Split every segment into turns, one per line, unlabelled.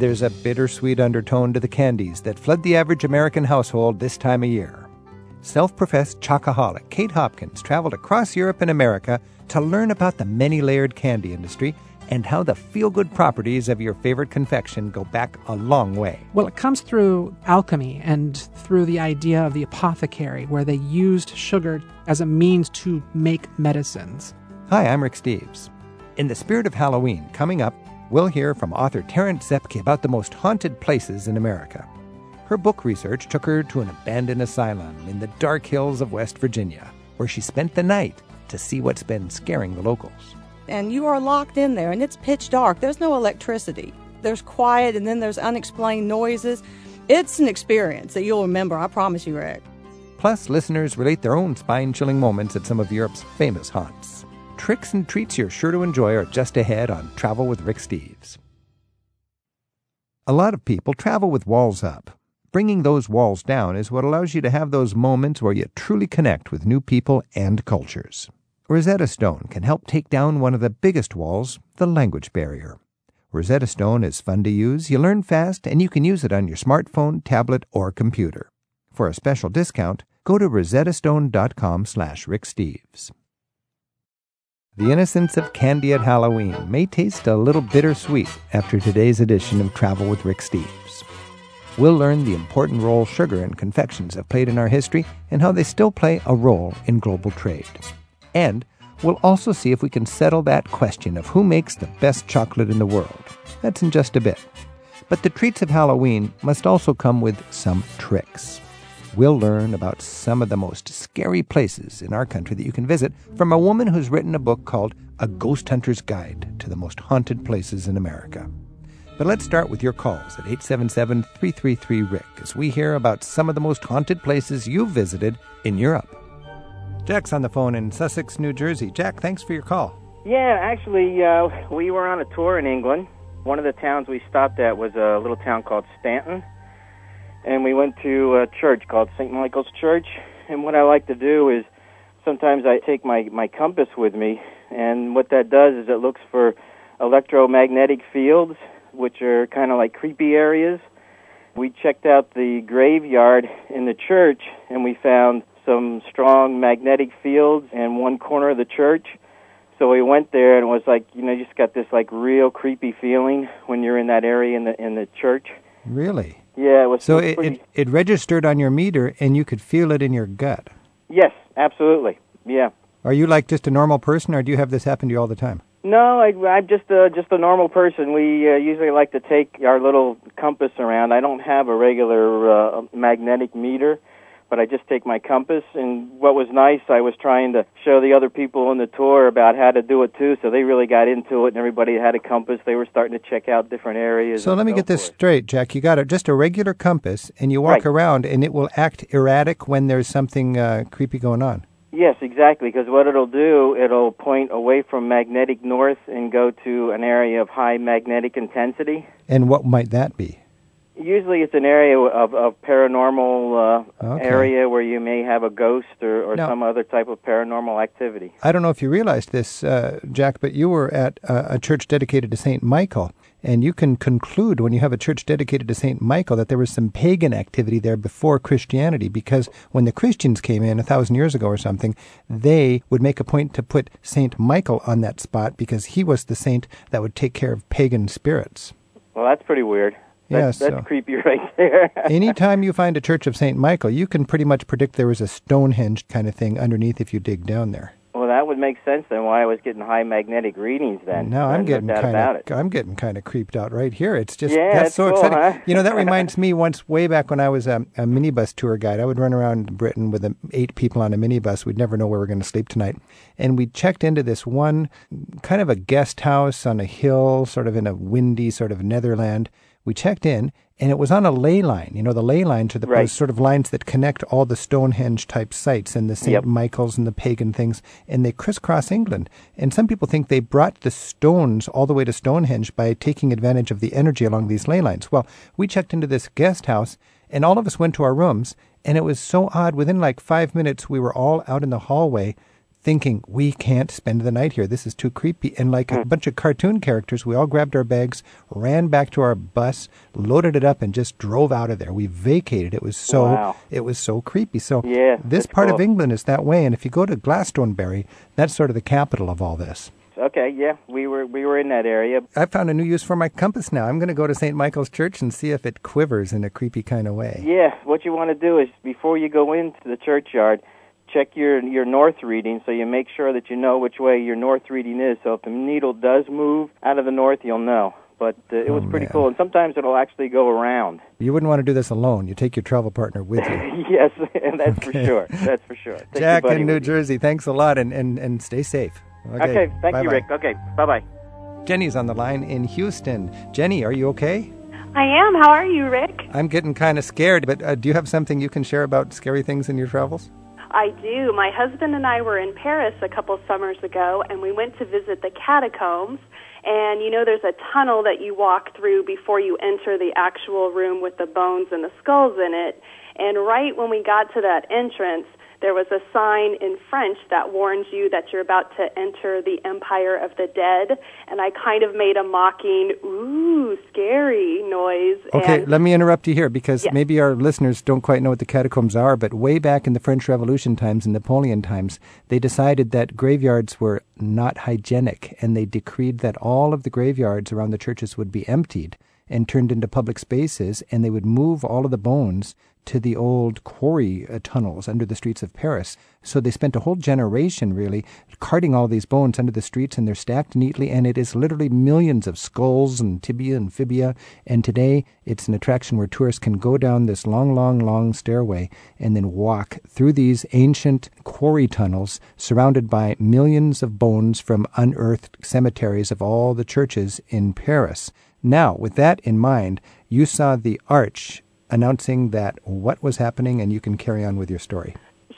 there's a bittersweet undertone to the candies that flood the average American household this time of year. Self professed chocoholic Kate Hopkins traveled across Europe and America to learn about the many layered candy industry and how the feel good properties of your favorite confection go back a long way.
Well, it comes through alchemy and through the idea of the apothecary, where they used sugar as a means to make medicines.
Hi, I'm Rick Steves. In the spirit of Halloween, coming up, we'll hear from author Terrance Zepke about the most haunted places in America. Her book research took her to an abandoned asylum in the dark hills of West Virginia, where she spent the night to see what's been scaring the locals.
And you are locked in there, and it's pitch dark. There's no electricity. There's quiet, and then there's unexplained noises. It's an experience that you'll remember, I promise you, Rick.
Plus, listeners relate their own spine chilling moments at some of Europe's famous haunts tricks and treats you're sure to enjoy are just ahead on Travel with Rick Steves. A lot of people travel with walls up. Bringing those walls down is what allows you to have those moments where you truly connect with new people and cultures. Rosetta Stone can help take down one of the biggest walls, the language barrier. Rosetta Stone is fun to use, you learn fast, and you can use it on your smartphone, tablet, or computer. For a special discount, go to rosettastone.com slash ricksteves. The innocence of candy at Halloween may taste a little bittersweet after today's edition of Travel with Rick Steves. We'll learn the important role sugar and confections have played in our history and how they still play a role in global trade. And we'll also see if we can settle that question of who makes the best chocolate in the world. That's in just a bit. But the treats of Halloween must also come with some tricks we'll learn about some of the most scary places in our country that you can visit from a woman who's written a book called A Ghost Hunter's Guide to the Most Haunted Places in America. But let's start with your calls at 877 333 Rick as we hear about some of the most haunted places you've visited in Europe. Jack's on the phone in Sussex, New Jersey. Jack, thanks for your call.
Yeah, actually, uh, we were on a tour in England. One of the towns we stopped at was a little town called Stanton and we went to a church called St. Michael's Church. And what I like to do is sometimes I take my my compass with me, and what that does is it looks for electromagnetic fields, which are kind of like creepy areas. We checked out the graveyard in the church, and we found some strong magnetic fields in one corner of the church. So we went there, and it was like you know, you just got this like real creepy feeling when you're in that area in the in the church.
Really?
Yeah, it was.
So
it,
it, it registered on your meter, and you could feel it in your gut.
Yes, absolutely. Yeah.
Are you like just a normal person, or do you have this happen to you all the time?
No, I, I'm just a just a normal person. We uh, usually like to take our little compass around. I don't have a regular uh, magnetic meter but I just take my compass. And what was nice, I was trying to show the other people on the tour about how to do it too, so they really got into it, and everybody had a compass. They were starting to check out different areas.
So let me
so
get this
forth.
straight, Jack. You got a, just a regular compass, and you walk
Right.
around, and it will act erratic when there's something uh, creepy going on.
Yes, exactly. Because what it'll do, it'll point away from magnetic north and go to an area of high magnetic intensity.
And what might that be?
Usually, it's an area of, of paranormal uh,
Okay.
area where you may have a ghost or, or
Now-
some other type of paranormal activity.
I don't know if you realized this, uh, Jack, but you were at uh, a church dedicated to Saint Michael, and you can conclude when you have a church dedicated to Saint Michael that there was some pagan activity there before Christianity, because when the Christians came in a thousand years ago or something, they would make a point to put Saint Michael on that spot because he was the saint that would take care of pagan spirits.
Well, that's pretty weird.
Yeah,
That's, that's
so-
creepy right there.
Anytime you find a church of Saint Michael, you can pretty much predict there was a Stonehenge kind of thing underneath if you dig down there.
well, that would make sense then. Why I was getting high magnetic readings then?
No, I'm getting kind of. I'm getting kind of creeped out right here. It's just
Yeah,
that's
that's
so
cool,
exciting.
huh?
You know, that reminds me once way back when I was a, a minibus tour guide. I would run around Britain with um, eight people on a minibus. We'd never know where we were going to sleep tonight, and we checked into this one kind of a guest house on a hill, sort of in a windy sort of Netherland. We checked in, and it was on a ley line. You know, the ley lines are the
Right.
those sort of lines that connect all the Stonehenge type sites and the St.
Yep.
Michael's and the pagan things, and they crisscross England. And some people think they brought the stones all the way to Stonehenge by taking advantage of the energy along these ley lines. Well, we checked into this guest house, and all of us went to our rooms, and it was so odd. Within like five minutes, we were all out in the hallway thinking we can't spend the night here. This is too creepy. And like a hmm. bunch of cartoon characters, we all grabbed our bags, ran back to our bus, loaded it up, and just drove out of there. We vacated. It was so
Wow.
it was so creepy. So
Yeah,
this part of. England is that way. And if you go to Glastonbury, that's sort of the capital of all this.
Okay, yeah, we were we were in that area.
I found a new use for my compass now. I'm going to go to St. Michael's Church and see if it quivers in a creepy kind of way.
Yeah, what you want to do is before you go into the churchyard, check your your north reading so you make sure that you know which way your north reading is. So if the needle does move out of the north, you'll know. But uh, it was
Oh,
pretty
man.
cool, and sometimes it'll actually go around.
You wouldn't want to do this alone. You take your travel partner with you.
yes, and that's for sure. That's for sure. Take
Jack in New
with you.
Jersey, thanks a lot and, and, and stay safe.
Okay, thank you,
bye-bye.
Rick. Okay, bye bye.
Jenny's on the line in Houston. Jenny, are you okay?
I am. How are you, Rick?
I'm getting kind of scared, but uh, do you have something you can share about scary things in your travels?
I do. My husband and I were in Paris a couple summers ago, and we went to visit the catacombs. And you know, there's a tunnel that you walk through before you enter the actual room with the bones and the skulls in it. And right when we got to that entrance, there was a sign in French that warns you that you're about to enter the empire of the dead. And I kind of made a mocking, ooh, scary noise.
Okay, let me interrupt you here because
Yes.
maybe our listeners don't quite know what the catacombs are, but way back in the French Revolution times and Napoleon times, they decided that graveyards were not hygienic and they decreed that all of the graveyards around the churches would be emptied and turned into public spaces and they would move all of the bones to the old quarry uh, tunnels under the streets of Paris. So they spent a whole generation really carting all these bones under the streets and they're stacked neatly and it is literally millions of skulls and tibia and fibia and today it's an attraction where tourists can go down this long long long stairway and then walk through these ancient quarry tunnels surrounded by millions of bones from unearthed cemeteries of all the churches in Paris. Now, with that in mind, you saw the arch announcing that what was happening and you can carry on with your story.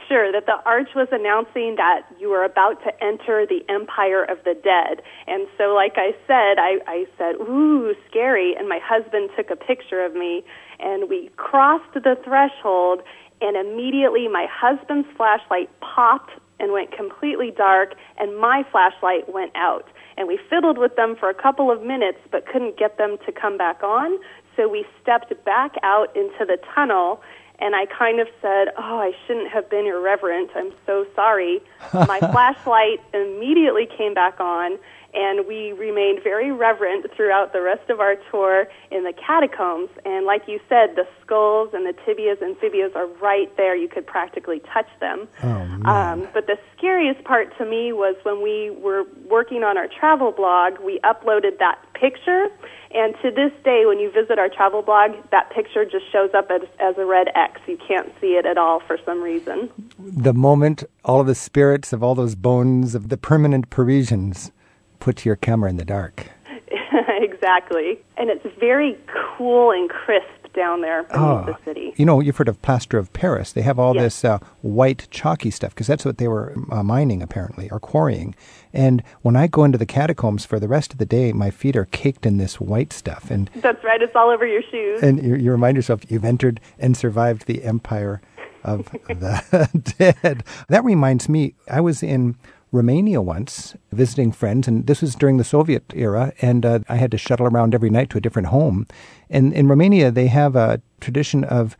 Sure, that the arch was announcing that you were about to enter the empire of the dead. And so, like I said, I, I said, ooh, scary. And my husband took a picture of me, and we crossed the threshold, and immediately my husband's flashlight popped and went completely dark, and my flashlight went out. And we fiddled with them for a couple of minutes, but couldn't get them to come back on. So we stepped back out into the tunnel, and I kind of said, Oh, I shouldn't have been irreverent. I'm so sorry. My flashlight immediately came back on, and we remained very reverent throughout the rest of our tour in the catacombs. And like you said, the skulls and the tibias and fibias are right there. You could practically touch them.
Oh, man.
Um, but the scariest part to me was when we were working on our travel blog, we uploaded that picture. And to this day, when you visit our travel blog, that picture just shows up as, as a red X. You can't see it at all for some reason.
the moment all of the spirits of all those bones of the permanent Parisians put your camera in the dark.
exactly. And it's very cool and crisp down there
Ah,
the city.
You know, you've heard of plaster of Paris. They have all
Yes.
this uh, white chalky stuff because that's what they were uh, mining apparently or quarrying. And when I go into the catacombs for the rest of the day, my feet are caked in this white stuff. And
That's right. It's all over your shoes.
and you, you remind yourself you've entered and survived the empire of the dead. That reminds me, I was in Romania once visiting friends, and this was during the Soviet era, and uh, I had to shuttle around every night to a different home. And in Romania, they have a tradition of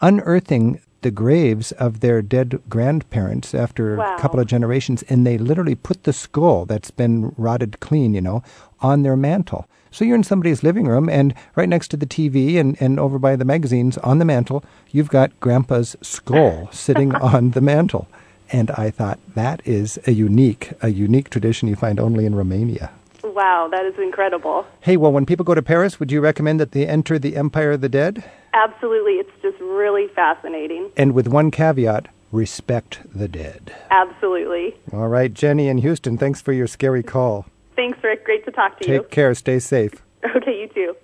unearthing the graves of their dead grandparents after
Wow.
a couple of generations, and they literally put the skull that's been rotted clean, you know, on their mantle. So you're in somebody's living room, and right next to the TV and, and over by the magazines on the mantle, you've got Grandpa's skull sitting on the mantle. And I thought that is a unique, a unique tradition you find only in Romania.
Wow, that is incredible.
Hey, well, when people go to Paris, would you recommend that they enter the Empire of the Dead?
Absolutely. It's just really fascinating.
And with one caveat, respect the dead.
Absolutely.
All right, Jenny in Houston, thanks for your scary call.
Thanks, Rick. Great to talk to you.
Take care, stay safe.
Okay, you too.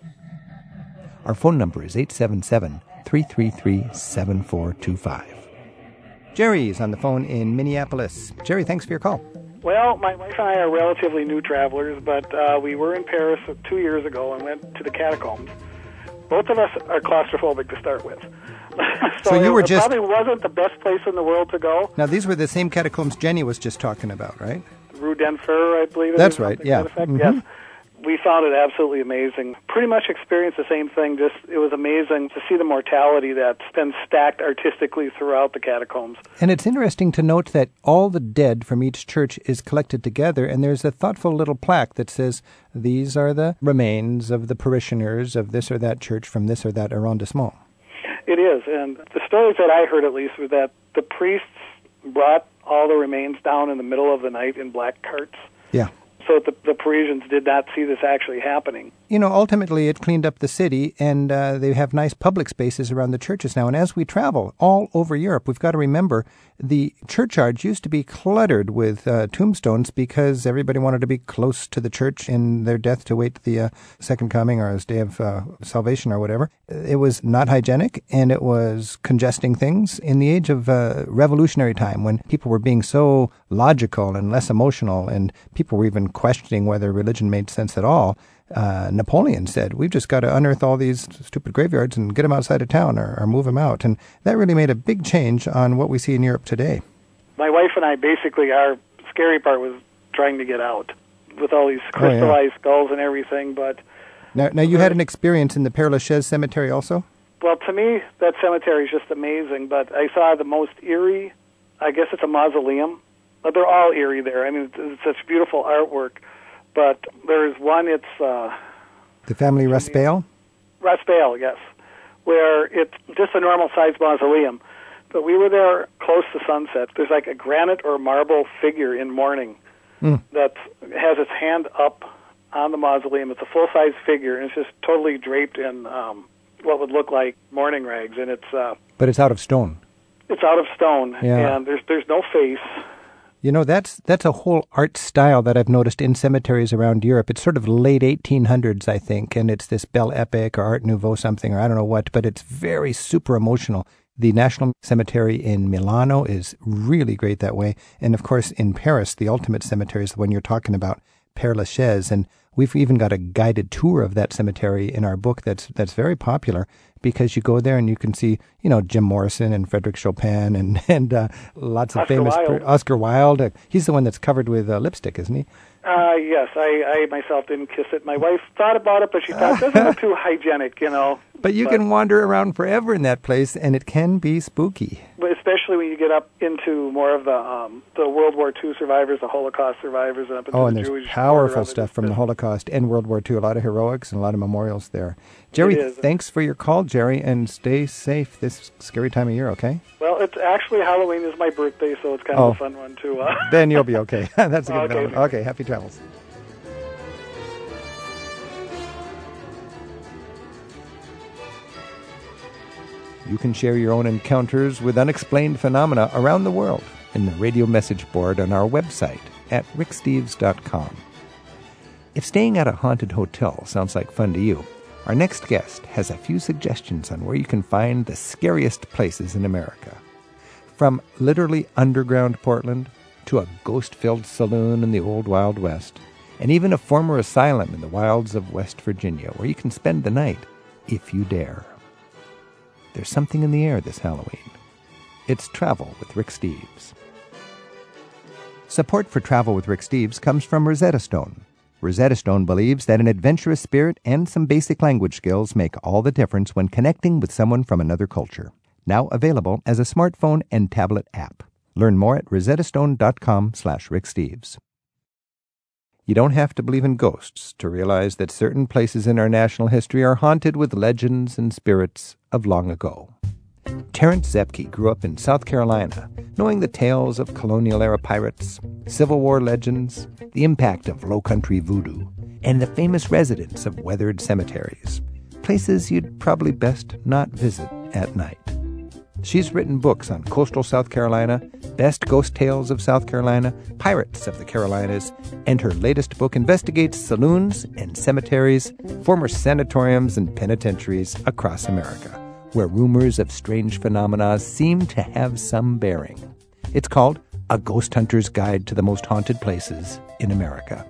Our phone number is 877 333 7425. Jerry is on the phone in Minneapolis. Jerry, thanks for your call.
Well, my wife and I are relatively new travelers, but uh, we were in Paris two years ago and went to the catacombs. Both of us are claustrophobic to start with. so,
So you were
it,
just-
probably wasn't the best place in the world to go.
Now, these were the same catacombs Jenny was just talking about, right?
Rue d'Enfer, I believe. it
That's right, yeah.
that.
Mhm.
Yes. We found it absolutely amazing. Pretty much experienced the same thing. Just it was amazing to see the mortality that's been stacked artistically throughout the catacombs.
And it's interesting to note that all the dead from each church is collected together, and there's a thoughtful little plaque that says, These are the remains of the parishioners of this or that church from this or that arrondissement.
It is, and the stories that I heard at least were that the priests brought all the remains down in the middle of the night in black carts,
Yeah.
So the, the Parisians did not see this actually happening.
You know, ultimately it cleaned up the city, and uh, they have nice public spaces around the churches now. And as we travel all over Europe, we've got to remember the churchyards used to be cluttered with uh, tombstones because everybody wanted to be close to the church in their death to wait the uh, second coming or his day of uh, salvation or whatever. It was not hygienic, and it was congesting things. In the age of uh, revolutionary time, when people were being so logical and less emotional, and people were even questioning whether religion made sense at all, uh, Napoleon said, We've just got to unearth all these stupid graveyards and get them outside of town or, or move them out. And that really made a big change on what we see in Europe today.
My wife and I basically our scary part was trying to get out with all these
Oh, yeah.
crystallized skulls and everything, but
Now, now you had an experience in the Père Lachaise Cemetery also?
Well, to me, that cemetery is just amazing. But I saw the most eerie. I guess it's a mausoleum. But they're all eerie there. I mean, it's, it's such beautiful artwork. But there's one. It's uh,
The family Raspail?
Raspail, yes, where it's just a normal sized mausoleum. But we were there close to sunset. There's like a granite or marble figure in mourning that has its hand up on the mausoleum. It's a full size figure, and it's just totally draped in um, what would look like mourning rags. And it's uh,
But it's out of stone.
it's out of stone,
Yeah.
and there's there's no face.
You know, that's that's a whole art style that I've noticed in cemeteries around Europe. It's sort of late 1800s, I think, and it's this Belle Époque or Art Nouveau something, or I don't know what, but it's very super emotional. The National Cemetery in Milano is really great that way. And of course, in Paris, the ultimate cemetery is the one you're talking about, Père Lachaise. And we've even got a guided tour of that cemetery in our book that's, that's very popular because you go there and you can see, you know, Jim Morrison and Frederick Chopin and, and uh, lots of
Oscar
famous.
Wilde.
Oscar Wilde. Uh, he's the one that's covered with uh, lipstick, isn't he?
Uh, yes, I, I myself didn't kiss it. My wife thought about it, but she thought it doesn't look too hygienic, you know.
But you can wander around forever in that place, and it can be spooky.
But especially when you get up into more of the um, the World War II survivors, the Holocaust survivors, and up into
Oh, and
the
there's
Jewish
powerful stuff from the Holocaust and World War II. A lot of heroics and a lot of memorials there. Jerry, thanks for your call, Jerry, and stay safe this scary time of year, okay?
Well, it's actually Halloween is my birthday, so it's kind
Oh.
of a fun one too. Uh,
Then you'll be okay. That's a good
Okay.
Okay, happy travels. You can share your own encounters with unexplained phenomena around the world in the radio message board on our website at ricksteves.com. If staying at a haunted hotel sounds like fun to you, our next guest has a few suggestions on where you can find the scariest places in America. From literally underground Portland to a ghost filled saloon in the old Wild West, and even a former asylum in the wilds of West Virginia where you can spend the night if you dare. There's something in the air this Halloween. It's Travel with Rick Steves. Support for Travel with Rick Steves comes from Rosetta Stone. Rosetta Stone believes that an adventurous spirit and some basic language skills make all the difference when connecting with someone from another culture. Now available as a smartphone and tablet app. Learn more at rosettastone.com slash ricksteves. You don't have to believe in ghosts to realize that certain places in our national history are haunted with legends and spirits of long ago. Terrance Zepke grew up in South Carolina, knowing the tales of colonial era pirates, Civil War legends, the impact of low country voodoo, and the famous residents of weathered cemeteries, places you'd probably best not visit at night. She's written books on coastal South Carolina, best ghost tales of South Carolina, pirates of the Carolinas, and her latest book investigates saloons and cemeteries, former sanatoriums and penitentiaries across America, where rumors of strange phenomena seem to have some bearing. It's called A Ghost Hunter's Guide to the Most Haunted Places in America.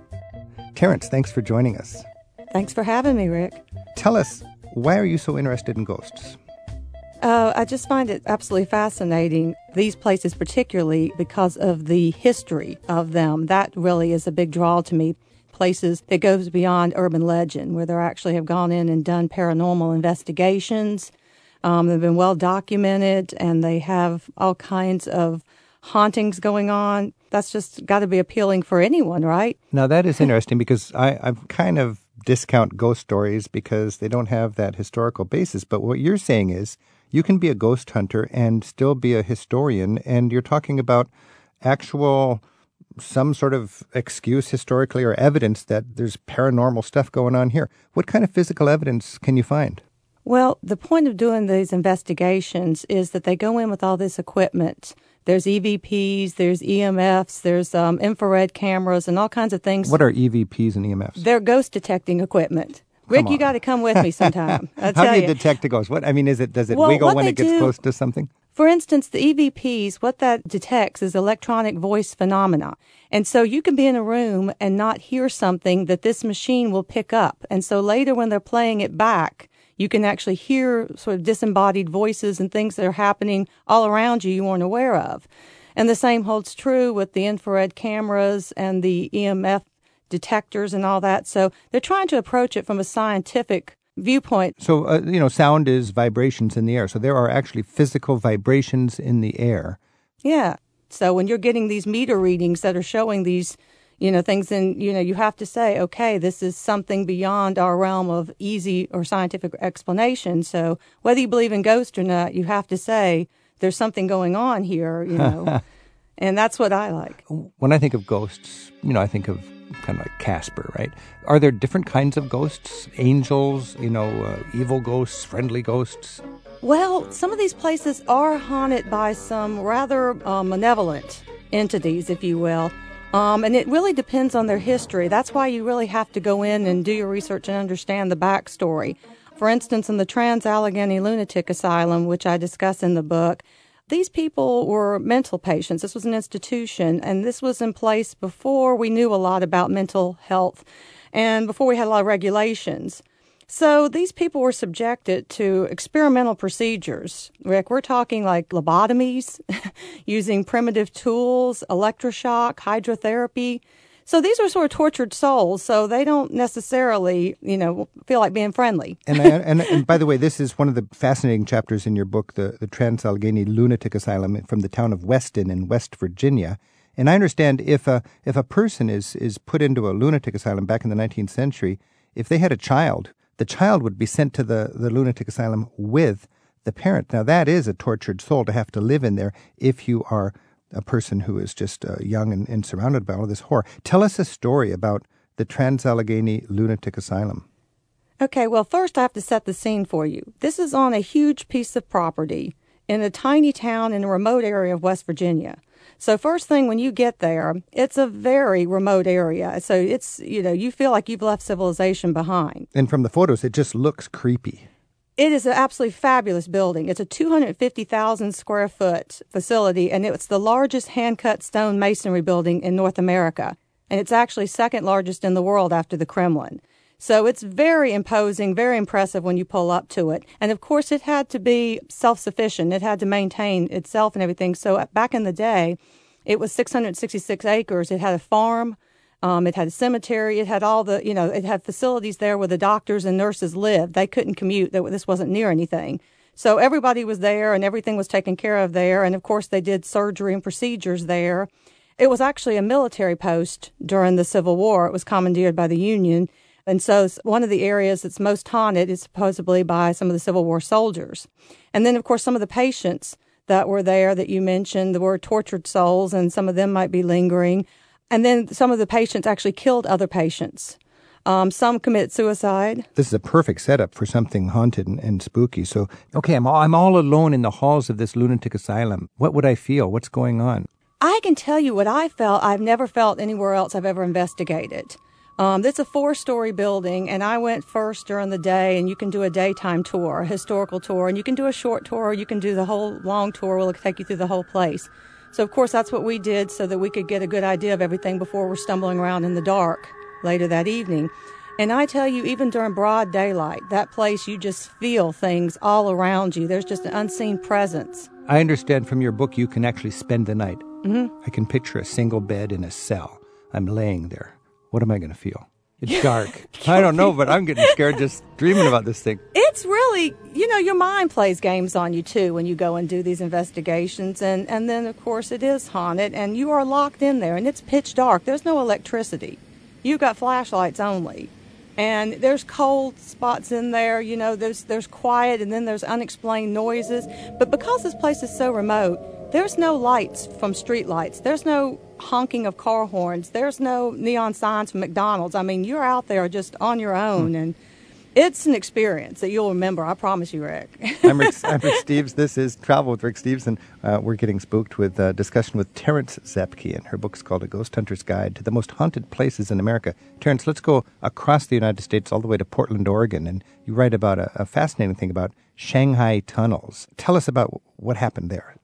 Terrance, thanks for joining us.
Thanks for having me, Rick.
Tell us, why are you so interested in ghosts?
Uh, I just find it absolutely fascinating, these places particularly because of the history of them. That really is a big draw to me. Places that goes beyond urban legend, where they actually have gone in and done paranormal investigations. Um, they've been well documented and they have all kinds of hauntings going on. That's just got to be appealing for anyone, right?
Now, that is interesting because I, I've kind of discount ghost stories because they don't have that historical basis. But what you're saying is you can be a ghost hunter and still be a historian, and you're talking about actual some sort of excuse historically or evidence that there's paranormal stuff going on here. What kind of physical evidence can you find?
Well, the point of doing these investigations is that they go in with all this equipment. There's EVPs, there's EMFs, there's um, infrared cameras, and all kinds of things.
What are EVPs and EMFs?
They're ghost detecting equipment. Rick, you got to come with me sometime.
How do you, you, detect a ghost? What I mean is it does it
well,
wiggle when it gets
do,
close to something?
For instance, the EVPs, what that detects is electronic voice phenomena. And so you can be in a room and not hear something that this machine will pick up. And so later when they're playing it back, you can actually hear sort of disembodied voices and things that are happening all around you you weren't aware of. And the same holds true with the infrared cameras and the EMF detectors and all that. So they're trying to approach it from a scientific viewpoint.
So, uh, you know, sound is vibrations in the air. So there are actually physical vibrations in the air.
Yeah. So when you're getting these meter readings that are showing these, you know, things, and, you know, you have to say, okay, this is something beyond our realm of easy or scientific explanation. So whether you believe in ghosts or not, you have to say, there's something going on here, you know. and that's what I like.
When I think of ghosts, you know, I think of kind of like Casper, right? Are there different kinds of ghosts? Angels, you know, uh, evil ghosts, friendly ghosts?
Well, some of these places are haunted by some rather uh, malevolent entities, if you will. Um, and it really depends on their history. That's why you really have to go in and do your research and understand the backstory. For instance, in the Trans Allegheny Lunatic Asylum, which I discuss in the book, these people were mental patients. This was an institution, and this was in place before we knew a lot about mental health and before we had a lot of regulations. So these people were subjected to experimental procedures. Rick, we're talking like lobotomies, using primitive tools, electroshock, hydrotherapy. So these are sort of tortured souls, so they don't necessarily, you know, feel like being friendly.
and, I, and, and by the way, this is one of the fascinating chapters in your book, the, the Trans Allegheny Lunatic Asylum from the town of Weston in West Virginia. And I understand if a if a person is is put into a lunatic asylum back in the 19th century, if they had a child, the child would be sent to the, the lunatic asylum with the parent. Now that is a tortured soul to have to live in there if you are a person who is just uh, young and, and surrounded by all of this horror. Tell us a story about the Trans Allegheny Lunatic Asylum.
Okay, well, first I have to set the scene for you. This is on a huge piece of property in a tiny town in a remote area of West Virginia. So first thing when you get there, it's a very remote area. So it's, you know, you feel like you've left civilization behind.
And from the photos, it just looks creepy.
It is an absolutely fabulous building. It's a 250,000 square foot facility, and it's the largest hand cut stone masonry building in North America. And it's actually second largest in the world after the Kremlin. So it's very imposing, very impressive when you pull up to it. And of course, it had to be self sufficient, it had to maintain itself and everything. So back in the day, it was 666 acres. It had a farm, um, it had a cemetery. It had all the, you know, it had facilities there where the doctors and nurses lived. They couldn't commute. This wasn't near anything. So everybody was there and everything was taken care of there. And of course, they did surgery and procedures there. It was actually a military post during the Civil War. It was commandeered by the Union. And so one of the areas that's most haunted is supposedly by some of the Civil War soldiers. And then, of course, some of the patients that were there that you mentioned were tortured souls, and some of them might be lingering. And then some of the patients actually killed other patients. Um, some commit suicide.
This is a perfect setup for something haunted and, and, spooky. So, okay, I'm all, I'm all alone in the halls of this lunatic asylum. What would I feel? What's going on?
I can tell you what I felt. I've never felt anywhere else I've ever investigated. Um, it's a four story building, and I went first during the day, and you can do a daytime tour, a historical tour, and you can do a short tour, or you can do the whole long tour. We'll take you through the whole place. So, of course, that's what we did so that we could get a good idea of everything before we're stumbling around in the dark later that evening. And I tell you, even during broad daylight, that place, you just feel things all around you. There's just an unseen presence.
I understand from your book you can actually spend the night. Mm-hmm. I can picture a single bed in a cell. I'm laying there. What am I going to feel? It's dark. I don't know, but I'm getting scared just dreaming about this thing.
It's really, you know, your mind plays games on you too when you go and do these investigations. And, and then, of course, it is haunted and you are locked in there and it's pitch dark. There's no electricity. You've got flashlights only. And there's cold spots in there, you know, there's, there's quiet and then there's unexplained noises. But because this place is so remote, there's no lights from street lights. There's no honking of car horns. There's no neon signs from McDonald's. I mean, you're out there just on your own, hmm. and it's an experience that you'll remember. I promise you, Rick.
I'm, Rick I'm, Rick Steves. This is Travel with Rick Steves, and uh, we're getting spooked with a discussion with Terrance Zepke, and her book's called A Ghost Hunter's Guide to the Most Haunted Places in America. Terrance, let's go across the United States all the way to Portland, Oregon, and you write about a, a fascinating thing about Shanghai tunnels. Tell us about what happened there.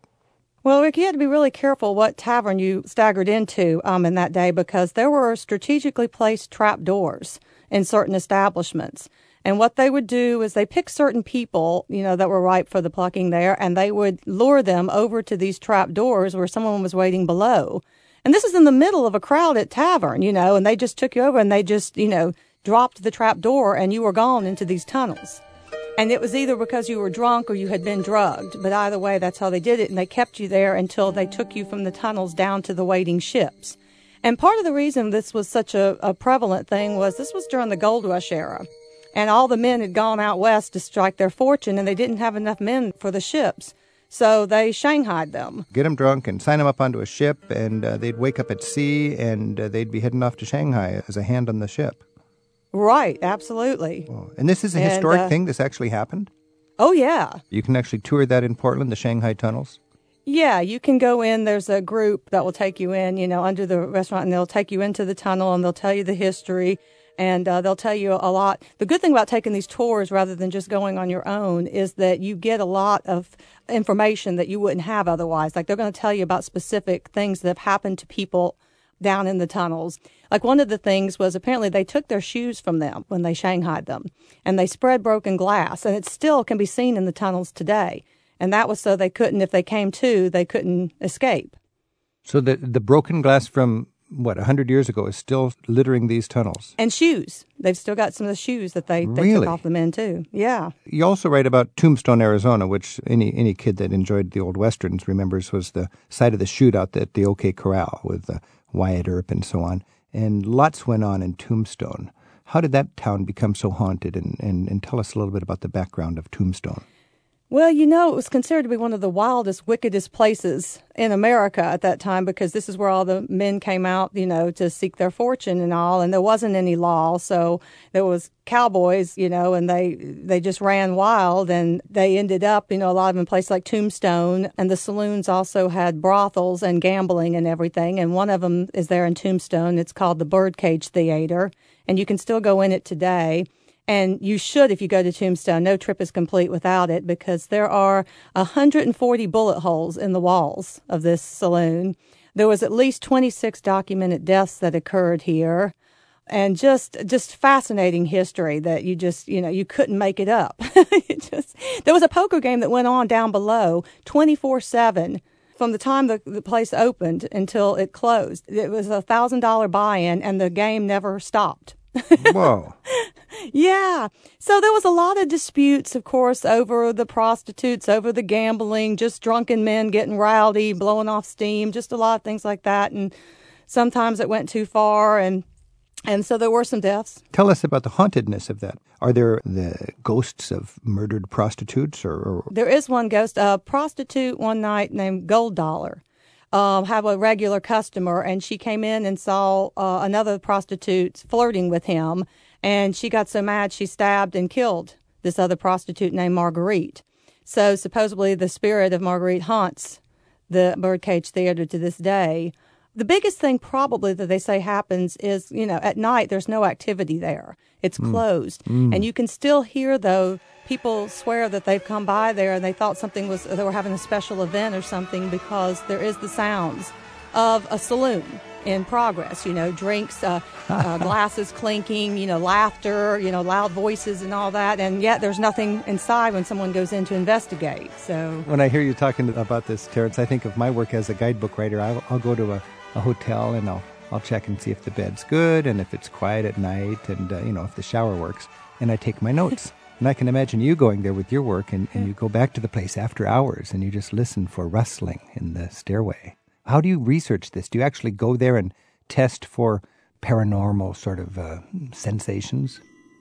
Well, Rick, you had to be really careful what tavern you staggered into um, in that day because there were strategically placed trap doors in certain establishments. And what they would do is they pick certain people, you know, that were ripe for the plucking there, and they would lure them over to these trap doors where someone was waiting below. And this is in the middle of a crowded tavern, you know, and they just took you over and they just, you know, dropped the trap door and you were gone into these tunnels. And it was either because you were drunk or you had been drugged. But either way, that's how they did it. And they kept you there until they took you from the tunnels down to the waiting ships. And part of the reason this was such a, a prevalent thing was this was during the gold rush era. And all the men had gone out west to strike their fortune and they didn't have enough men for the ships. So they shanghaied them.
Get them drunk and sign them up onto a ship, and uh, they'd wake up at sea and uh, they'd be heading off to Shanghai as a hand on the ship.
Right, absolutely.
And this is a historic uh, thing. This actually happened.
Oh yeah.
You can actually tour that in Portland, the Shanghai tunnels.
Yeah, you can go in. There's a group that will take you in, you know, under the restaurant, and they'll take you into the tunnel and they'll tell you the history and uh, they'll tell you a lot. The good thing about taking these tours rather than just going on your own is that you get a lot of information that you wouldn't have otherwise. Like they're going to tell you about specific things that have happened to people down in the tunnels. Like one of the things was apparently they took their shoes from them when they shanghaied them and they spread broken glass and it still can be seen in the tunnels today. And that was so they couldn't, if they came to, they couldn't escape.
So the, the broken glass from what, 100 years ago is still littering these tunnels.
And shoes. They've still got some of the shoes that they, they
really?
took off the men, too. Yeah.
You also write about Tombstone, Arizona, which any, any kid that enjoyed the old westerns remembers was the site of the shootout at the OK Corral with uh, Wyatt Earp and so on. And lots went on in Tombstone. How did that town become so haunted? And, and, and tell us a little bit about the background of Tombstone.
Well, you know, it was considered to be one of the wildest, wickedest places in America at that time because this is where all the men came out, you know, to seek their fortune and all, and there wasn't any law, so there was cowboys, you know, and they they just ran wild, and they ended up, you know, a lot of them in places like Tombstone, and the saloons also had brothels and gambling and everything, and one of them is there in Tombstone. It's called the Birdcage Theater, and you can still go in it today. And you should if you go to Tombstone. No trip is complete without it because there are 140 bullet holes in the walls of this saloon. There was at least 26 documented deaths that occurred here and just just fascinating history that you just you know you couldn't make it up. just, there was a poker game that went on down below 24 7 from the time the, the place opened until it closed. It was a thousand dollar buy in and the game never stopped.
Whoa.
yeah. So there was a lot of disputes, of course, over the prostitutes, over the gambling, just drunken men getting rowdy, blowing off steam, just a lot of things like that. And sometimes it went too far and and so there were some deaths.
Tell us about the hauntedness of that. Are there the ghosts of murdered prostitutes or, or...
There is one ghost, a prostitute one night named Gold Dollar uh, have a regular customer, and she came in and saw uh, another prostitute flirting with him, and she got so mad she stabbed and killed this other prostitute named Marguerite. So supposedly the spirit of Marguerite haunts the Birdcage Theater to this day. The biggest thing probably that they say happens is, you know, at night there's no activity there. It's mm. closed. Mm. And you can still hear though people swear that they've come by there and they thought something was they were having a special event or something because there is the sounds of a saloon in progress. You know, drinks, uh, uh, glasses clinking, you know, laughter, you know, loud voices and all that. And yet there's nothing inside when someone goes in to investigate. So
when I hear you talking about this, terrance I think of my work as a guidebook writer. I'll, I'll go to a, a hotel and I'll I'll check and see if the bed's good and if it's quiet at night and uh, you know if the shower works. And I take my notes. And I can imagine you going there with your work and, and you go back to the place after hours and you just listen for rustling in the stairway. How do you research this? Do you actually go there and test for paranormal sort of uh, sensations?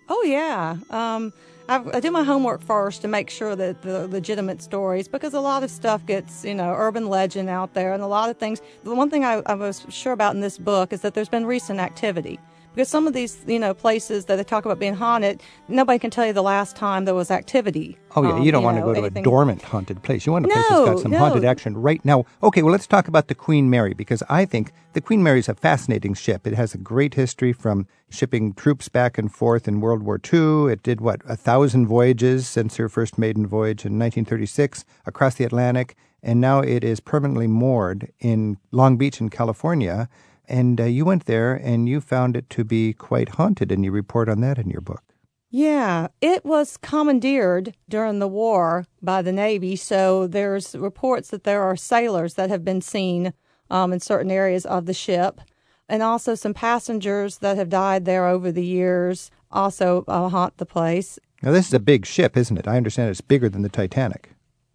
Oh, yeah. Um, I, do my homework first to make sure that the legitimate stories, because a lot of stuff gets, you know, urban legend out there, and a lot of things. The one thing I, I was sure about in this book is that there's been recent activity because some of these you know places that they talk about being haunted nobody can tell you the last time there was activity.
Oh yeah um, you don't
you
want
know,
to go to
anything.
a dormant haunted place. You want a
no,
place that's got some
no.
haunted action right now. Okay well let's talk about the queen mary because i think the queen mary is a fascinating ship. It has a great history from shipping troops back and forth in world war ii it did what a thousand voyages since her first maiden voyage in 1936 across the atlantic and now it is permanently moored in long beach in california and uh, you went there and you found it to be quite haunted, and you report on that in your book.
Yeah, it was commandeered during the war by the Navy. So there's reports that there are sailors that have been seen um, in certain areas of the ship, and also some passengers that have died there over the years also uh, haunt the place.
Now, this is a big ship, isn't it? I understand it's bigger than the Titanic.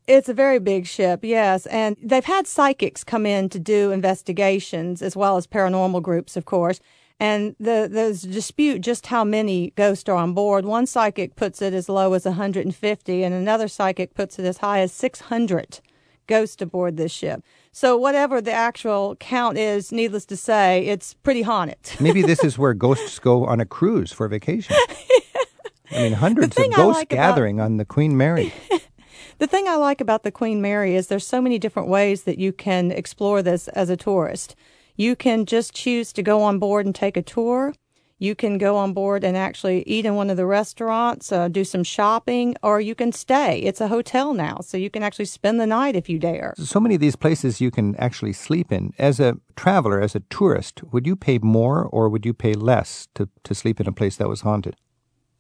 It's a very big ship, yes. And they've had psychics come in to do investigations as well as paranormal groups, of course. And the, there's a dispute just how many ghosts are on board. One psychic puts it as low as 150, and another psychic puts it as high as 600 ghosts aboard this ship. So, whatever the actual count is, needless to say, it's pretty haunted.
Maybe this is where ghosts go on a cruise for vacation. I mean, hundreds of ghosts
like
gathering
about...
on the Queen Mary.
The thing I like about the Queen Mary is there's so many different ways that you can explore this as a tourist. You can just choose to go on board and take a tour. You can go on board and actually eat in one of the restaurants, uh, do some shopping, or you can stay. It's a hotel now, so you can actually spend the night if you dare.
So many of these places you can actually sleep in. As a traveler, as a tourist, would you pay more or would you pay less to, to sleep in a place that was haunted?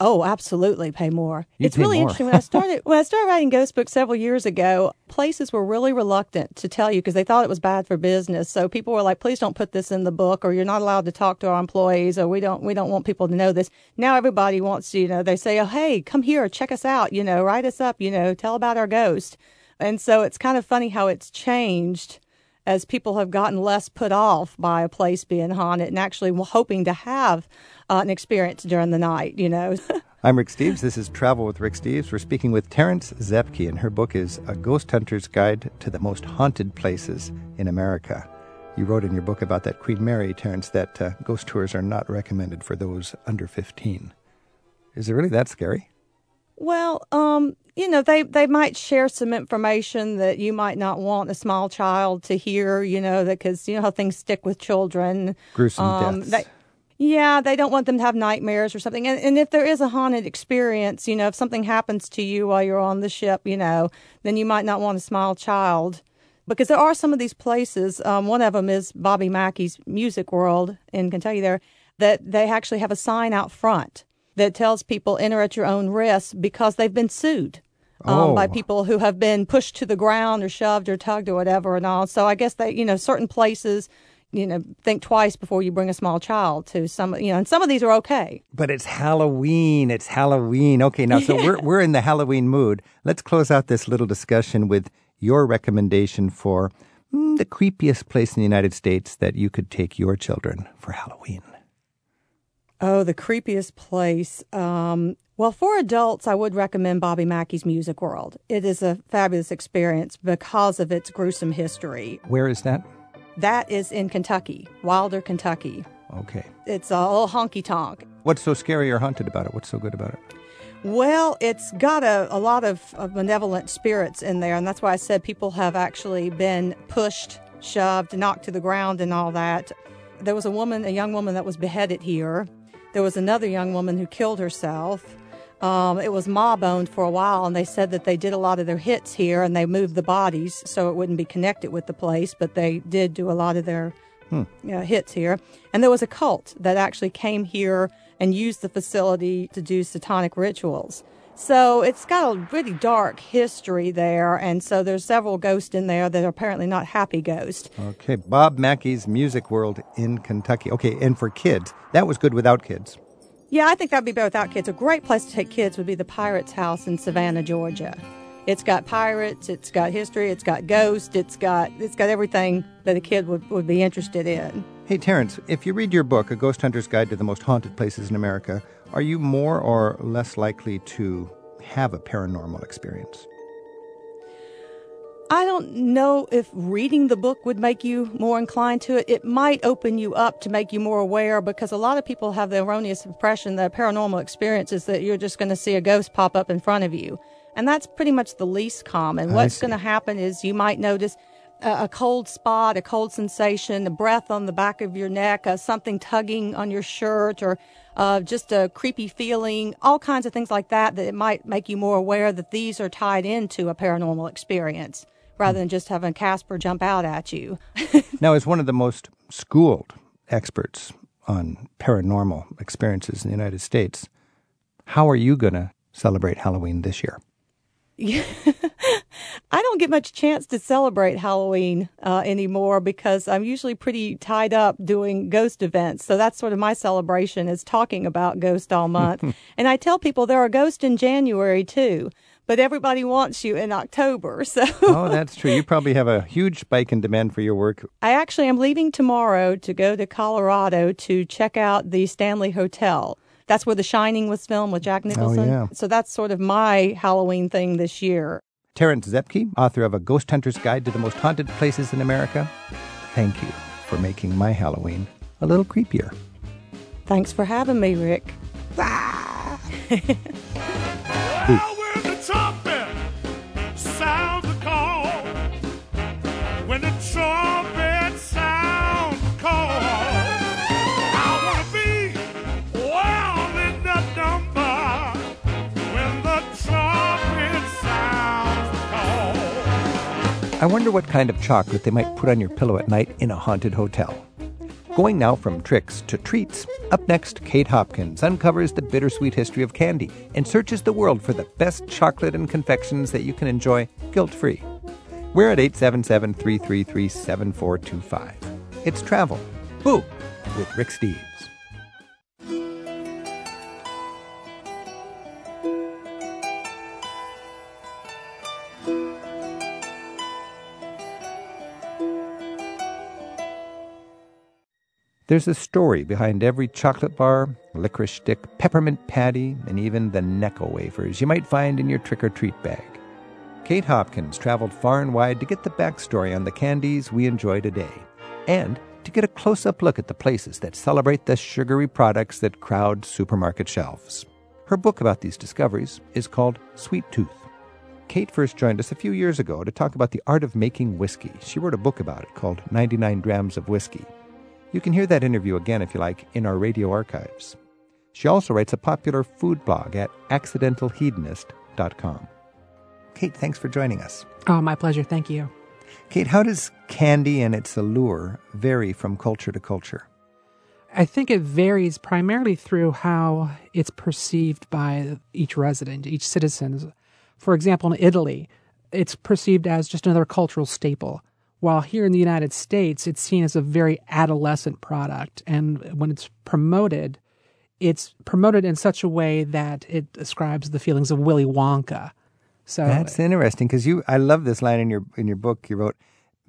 Oh, absolutely, pay more.
You'd
it's
pay
really
more.
interesting. When I started when I started writing ghost books several years ago, places were really reluctant to tell you because they thought it was bad for business. So people were like, "Please don't put this in the book, or you're not allowed to talk to our employees, or we don't we don't want people to know this." Now everybody wants to, you know, they say, "Oh, hey, come here, check us out, you know, write us up, you know, tell about our ghost." And so it's kind of funny how it's changed as people have gotten less put off by a place being haunted and actually hoping to have uh, an experience during the night, you know.
I'm Rick Steves. This is Travel with Rick Steves. We're speaking with Terrance Zepke, and her book is A Ghost Hunter's Guide to the Most Haunted Places in America. You wrote in your book about that Queen Mary, Terrance, that uh, ghost tours are not recommended for those under 15. Is it really that scary?
Well, um, you know, they, they might share some information that you might not want a small child to hear, you know, because you know how things stick with children.
Gruesome
Um,
deaths.
they- Yeah, they don't want them to have nightmares or something. And, and if there is a haunted experience, you know, if something happens to you while you're on the ship, you know, then you might not want a small child. Because there are some of these places, um, one of them is Bobby Mackey's Music World in Kentucky there, that they actually have a sign out front that tells people enter at your own risk because they've been sued. Um, by
Oh.
people who have been pushed to the ground or shoved or tugged or whatever and all. So I guess that, you know, certain places, you know, think twice before you bring a small child to some, you know, and some of these are okay.
But it's Halloween. It's Halloween. Okay, now so we're we're in the Halloween mood. Let's close out this little discussion with your recommendation for mm, the creepiest place in the United States that you could take your children for Halloween.
Oh, the creepiest place. Um, well, for adults, I would recommend Bobby Mackey's Music World. It is a fabulous experience because of its gruesome history.
Where is that?
That is in Kentucky, Wilder, Kentucky.
Okay.
It's a little honky tonk.
What's so scary or haunted about it? What's so good about it?
Well, it's got a, a lot of, of benevolent spirits in there, and that's why I said people have actually been pushed, shoved, knocked to the ground, and all that. There was a woman, a young woman that was beheaded here. There was another young woman who killed herself. Um, it was mob owned for a while, and they said that they did a lot of their hits here and they moved the bodies so it wouldn't be connected with the place, but they did do a lot of their uh, hits here. And there was a cult that actually came here and used the facility to do satanic rituals. So it's got a really dark history there, and so there's several ghosts in there that are apparently not happy ghosts.
Okay, Bob Mackey's Music World in Kentucky. Okay, and for kids, that was good without kids.
Yeah, I think that'd be better without kids. A great place to take kids would be the Pirates House in Savannah, Georgia. It's got pirates, it's got history, it's got ghosts, it's got it's got everything that a kid would, would be interested in.
Hey, Terrance, if you read your book, A Ghost Hunter's Guide to the Most Haunted Places in America, are you more or less likely to have a paranormal experience?
I don't know if reading the book would make you more inclined to it. It might open you up to make you more aware because a lot of people have the erroneous impression that a paranormal experience is that you're just going to see a ghost pop up in front of you. And that's pretty much the least common. What's going to happen is you might notice a, cold spot, a cold sensation, a breath on the back of your neck, uh, something tugging on your shirt, or uh, just a creepy feeling, all kinds of things like that, that it might make you more aware that these are tied into a paranormal experience rather than just having Casper jump out at you.
now, as one of the most schooled experts on paranormal experiences in the United States, how are you going to celebrate Halloween this year?
I don't get much chance to celebrate Halloween uh, anymore because I'm usually pretty tied up doing ghost events. So that's sort of my celebration is talking about ghosts all month. and I tell people there are ghosts in January too, but everybody wants you in October. So
oh, that's true. You probably have a huge spike in demand for your work.
I actually am leaving tomorrow to go to Colorado to check out the Stanley Hotel. That's where The Shining was filmed with Jack Nicholson.
Oh, yeah.
So that's sort of my Halloween thing this year.
Terrance Zepke, author of A Ghost Hunter's Guide to the Most Haunted Places in America, thank you for making my Halloween a little creepier.
Thanks for having me, Rick.
well, when trumpet sounds the call, when the trumpet I
wonder what kind of chocolate they might put on your pillow at night in a haunted hotel. Going now from tricks to treats, up next, Kate Hopkins uncovers the bittersweet history of candy and searches the world for the best chocolate and confections that you can enjoy guilt free. We're at 877 333 7425. It's Travel. Boo! With Rick Steves. There's a story behind every chocolate bar, licorice stick, peppermint patty, and even the Necco wafers you might find in your trick or treat bag. Kate Hopkins traveled far and wide to get the backstory on the candies we enjoy today, and to get a close up look at the places that celebrate the sugary products that crowd supermarket shelves. Her book about these discoveries is called Sweet Tooth. Kate first joined us a few years ago to talk about the art of making whiskey. She wrote a book about it called 99 Drams of Whiskey. You can hear that interview again, if you like, in our radio archives. She also writes a popular food blog at accidentalhedonist.com. Kate, thanks for joining us.
Oh, my pleasure. Thank you.
Kate, how does candy and its allure vary from culture to culture?
I think it varies primarily through how it's perceived by each resident, each citizen. For example, in Italy, it's perceived as just another cultural staple. While here in the United States, it's seen as a very adolescent product. And when it's promoted, it's promoted in such a way that it describes the feelings of Willy Wonka. So
That's interesting because you I love this line in your in your book you wrote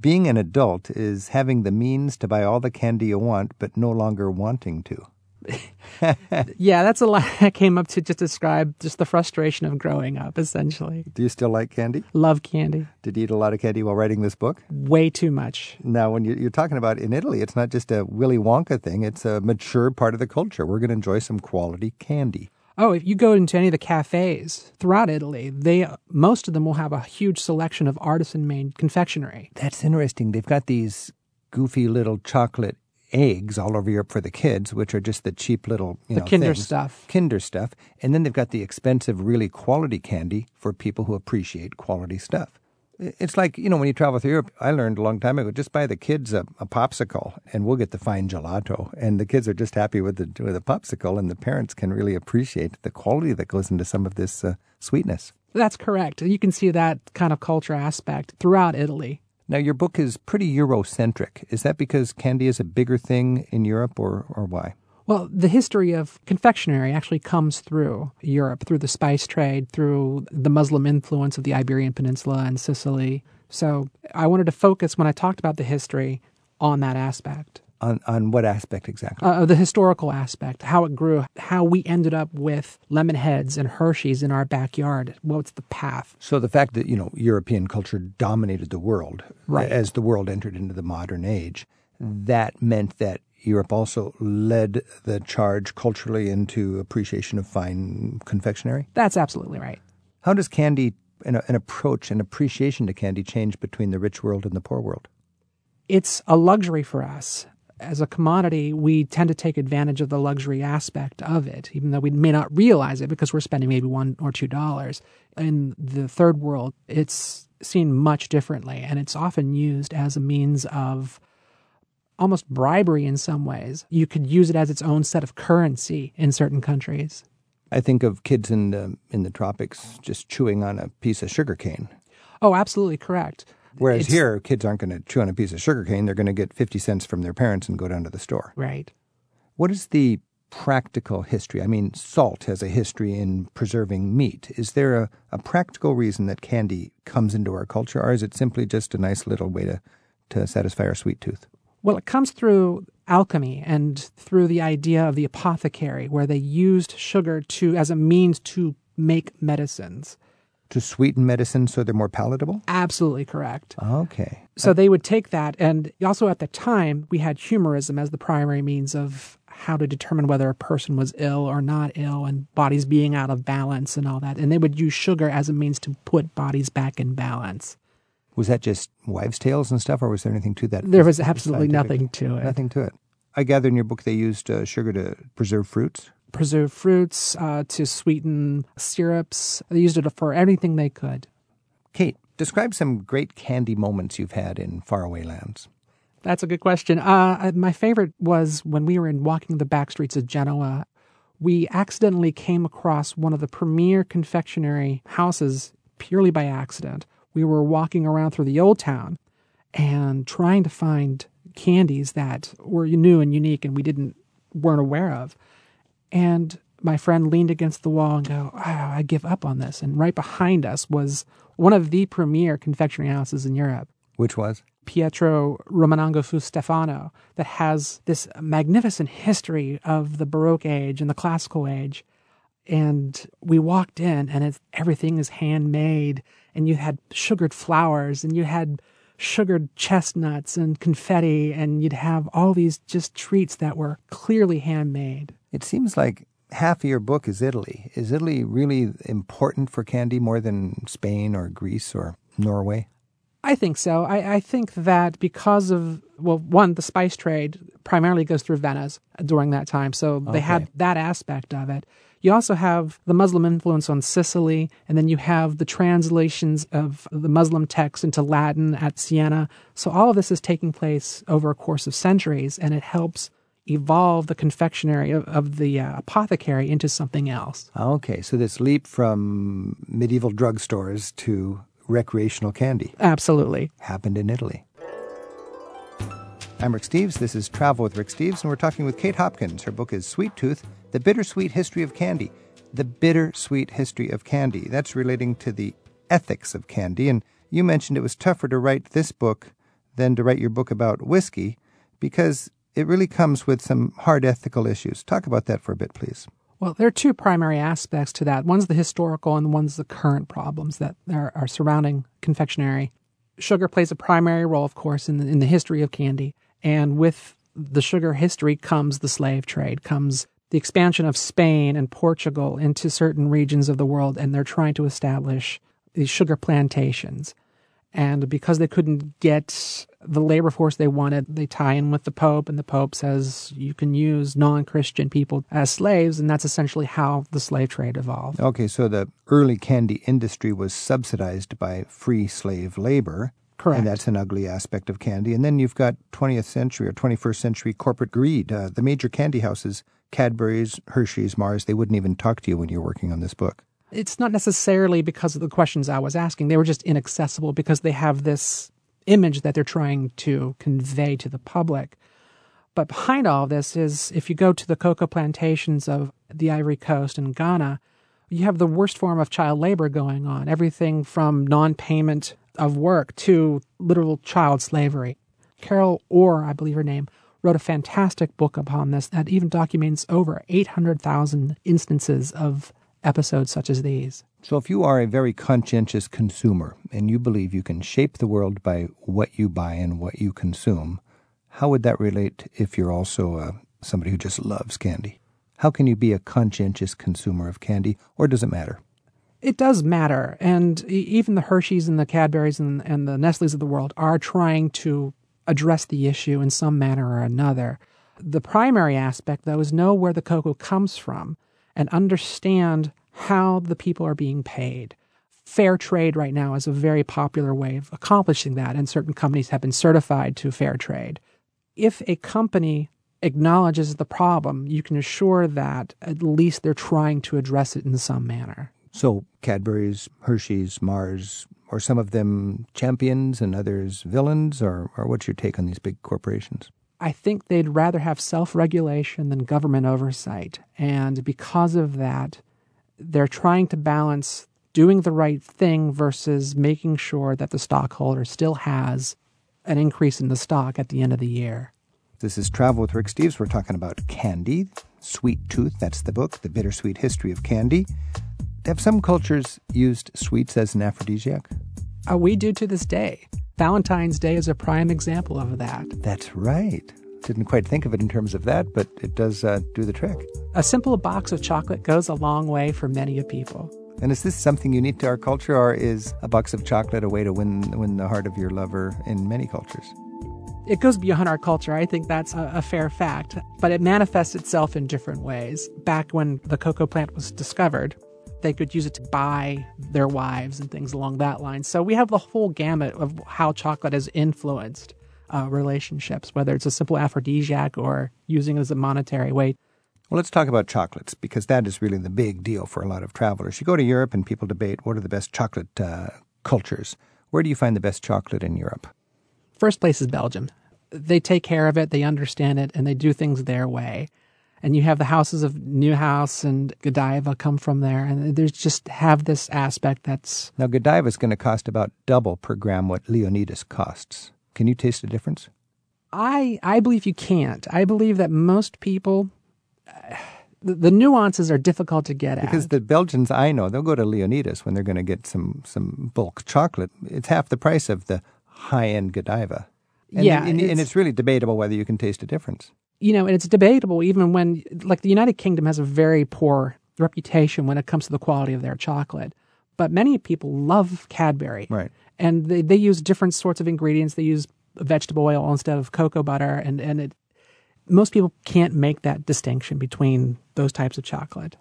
being an adult is having the means to buy all the candy you want but no longer wanting to.
yeah, that's a line I came up to just describe just the frustration of growing up, essentially.
Do you still like candy?
Love candy.
Did you eat a lot of candy while writing this book?
Way too much.
Now, when you're talking about in Italy, it's not just a Willy Wonka thing, it's a mature part of the culture. We're going to enjoy some quality candy.
Oh, if you go into any of the cafes throughout Italy, they most of them will have a huge selection of artisan-made confectionery.
That's interesting. They've got these goofy little chocolate eggs all over Europe for the kids, which are just the cheap little you
the
know
Kinder
things.
stuff.
Kinder stuff, and then they've got the expensive, really quality candy for people who appreciate quality stuff. It's like, you know, when you travel through Europe, I learned a long time ago, just buy the kids a, a popsicle and we'll get the fine gelato. And the kids are just happy with the, with the popsicle, and the parents can really appreciate the quality that goes into some of this uh, sweetness.
That's correct. You can see that kind of culture aspect throughout Italy.
Now, your book is pretty Eurocentric. Is that because candy is a bigger thing in Europe, or, or why?
Well, the history of confectionery actually comes through Europe, through the spice trade, through the Muslim influence of the Iberian Peninsula and Sicily. So I wanted to focus when I talked about the history on that aspect.
On, on what aspect exactly?
Uh, the historical aspect, how it grew, how we ended up with lemon heads and Hershey's in our backyard. What's the path?
So the fact that, you know, European culture dominated the world
Right.
as the world entered into the modern age, that meant that Europe also led the charge culturally into appreciation of fine confectionery.
That's absolutely right.
How does candy, an, an approach, an appreciation to candy change between the rich world and the poor world?
It's a luxury for us. As a commodity, we tend to take advantage of the luxury aspect of it, even though we may not realize it because we're spending maybe one or two dollars. In the third world, it's seen much differently, and it's often used as a means of almost bribery in some ways. You could use it as its own set of currency in certain countries.
I think of kids in the, in the tropics just chewing on a piece of sugar cane.
Oh, absolutely correct.
Whereas
It's-
here, kids aren't going to chew on a piece of sugar cane. They're going to get 50 cents from their parents and go down to the store.
Right.
What is the practical history? I mean, salt has a history in preserving meat. Is there a, a practical reason that candy comes into our culture, or is it simply just a nice little way to, to satisfy our sweet tooth?
Well, it comes through alchemy and through the idea of the apothecary, where they used sugar to as a means to make medicines.
To sweeten medicine so they're more palatable?
Absolutely correct.
Okay.
So they would take that, and also at the time, we had humorism as the primary means of how to determine whether a person was ill or not ill, and bodies being out of balance and all that. And they would use sugar as a means to put bodies back in balance.
Was that just wives' tales and stuff, or was there anything to that?
There was absolutely
scientific-
nothing to it.
Nothing to it. I gather in your book they used uh, sugar to preserve fruits.
Preserve fruits, uh, to sweeten syrups. They used it for anything they could.
Kate, describe some great candy moments you've had in faraway lands.
That's a good question. Uh, my favorite was when we were in walking the back streets of Genoa. We accidentally came across one of the premier confectionery houses purely by accident. We were walking around through the old town and trying to find candies that were new and unique and we didn't weren't aware of. And my friend leaned against the wall and go, oh, I give up on this. And right behind us was one of the premier confectionery houses in Europe.
Which was?
Pietro Romanengo fu Stefano that has this magnificent history of the Baroque age and the classical age. And we walked in, and it's, everything is handmade. And you had sugared flowers, and you had sugared chestnuts and confetti, and you'd have all these just treats that were clearly handmade.
It seems like half of your book is Italy. Is Italy really important for candy more than Spain or Greece or Norway?
I think so. I, I think that because of, well, one, the spice trade primarily goes through Venice during that time. So they had that aspect of it. You also have the Muslim influence on Sicily, and then you have the translations of the Muslim texts into Latin at Siena. So all of this is taking place over a course of centuries, and it helps evolve the confectionery of, of the uh, apothecary into something else.
Okay, so this leap from medieval drugstores to recreational candy
Absolutely.
happened in Italy. I'm Rick Steves. This is Travel with Rick Steves, and we're talking with Kate Hopkins. Her book is Sweet Tooth The Bittersweet History of Candy. The Bittersweet History of Candy. That's relating to the ethics of candy. And you mentioned it was tougher to write this book than to write your book about whiskey because it really comes with some hard ethical issues. Talk about that for a bit, please.
Well, there are two primary aspects to that. One's the historical, and one's the current problems that are, are surrounding confectionery. Sugar plays a primary role, of course, in the, in the history of candy. And with the sugar history comes the slave trade, comes the expansion of Spain and Portugal into certain regions of the world, and they're trying to establish these sugar plantations. And because they couldn't get the labor force they wanted, they tie in with the Pope, and the Pope says you can use non Christian people as slaves, and that's essentially how the slave trade evolved.
Okay, so the early candy industry was subsidized by free slave labor.
Correct.
And that's an ugly aspect of candy. And then you've got 20th century or 21st century corporate greed. Uh, the major candy houses, Cadbury's, Hershey's, Mars, they wouldn't even talk to you when you're working on this book.
It's not necessarily because of the questions I was asking. They were just inaccessible because they have this image that they're trying to convey to the public. But behind all of this is if you go to the cocoa plantations of the Ivory Coast and Ghana, you have the worst form of child labor going on. Everything from non payment of work to literal child slavery. Carol Off, I believe her name, wrote a fantastic book upon this that even documents over 800,000 instances of episodes such as these.
So, if you are a very conscientious consumer and you believe you can shape the world by what you buy and what you consume, how would that relate if you're also uh, somebody who just loves candy? How can you be a conscientious consumer of candy, or does it matter?
It does matter. And even the Hershey's and the Cadbury's and, and the Nestle's of the world are trying to address the issue in some manner or another. The primary aspect, though, is know where the cocoa comes from and understand how the people are being paid. Fair trade right now is a very popular way of accomplishing that, and certain companies have been certified to fair trade. If a company acknowledges the problem, you can assure that at least they're trying to address it in some manner.
So, Cadbury's, Hershey's, Mars, are some of them champions and others villains, or, or what's your take on these big corporations?
I think they'd rather have self regulation than government oversight. And because of that, they're trying to balance doing the right thing versus making sure that the stockholder still has an increase in the stock at the end of the year.
This is Travel with Rick Steves. We're talking about candy, Sweet Tooth, that's the book, The Bittersweet History of Candy. Have some cultures used sweets as an aphrodisiac?
Uh, we do to this day. Valentine's Day is a prime example of that.
That's right. Didn't quite think of it in terms of that, but it does uh, do the trick.
A simple box of chocolate goes a long way for many a people.
And is this something unique to our culture, or is a box of chocolate a way to win win the heart of your lover in many cultures?
It goes beyond our culture. I think that's a, a, fair fact. But it manifests itself in different ways. Back when the cocoa plant was discovered, they could use it to buy their wives and things along that line. So we have the whole gamut of how chocolate has influenced uh, relationships, whether it's a simple aphrodisiac or using it as a monetary way.
Well, let's talk about chocolates because that is really the big deal for a lot of travelers. You go to Europe and people debate what are the best chocolate uh, cultures. Where do you find the best chocolate in Europe?
First place is Belgium. They take care of it, they understand it, and they do things their way. And you have the houses of Neuhaus and Godiva come from there, and there's just have this aspect that's
now Godiva is going to cost about double per gram what Leonidas costs. Can you taste the difference?
I I believe you can't. I believe that most people. Uh, the, the, nuances are difficult to get
at. Because the Belgians I know, they'll go to Leonidas when they're going to get some, some bulk chocolate. It's half the price of the high end Godiva. And,
yeah.
And it's, and it's really debatable whether you can taste a difference.
You know, and it's debatable even when, like, the United Kingdom has a very poor reputation when it comes to the quality of their chocolate. But many people love Cadbury.
Right.
And they, they use different sorts of ingredients. They use vegetable oil instead of cocoa butter. And, and it, most people can't make that distinction between those types of chocolate.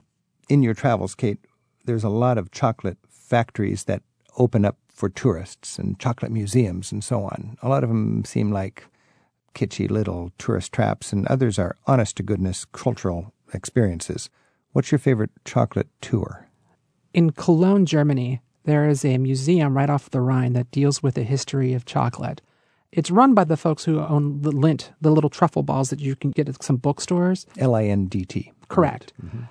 In your travels, Kate, there's a lot of chocolate factories that open up for tourists and chocolate museums and so on. A lot of them seem like kitschy little tourist traps, and others are honest to goodness cultural experiences. What's your favorite chocolate tour?
In Cologne, Germany, there is a museum right off the Rhine that deals with the history of chocolate. It's run by the folks who own the Lindt, the little truffle balls that you can get at some bookstores.
L I N D T.
Correct. Mm-hmm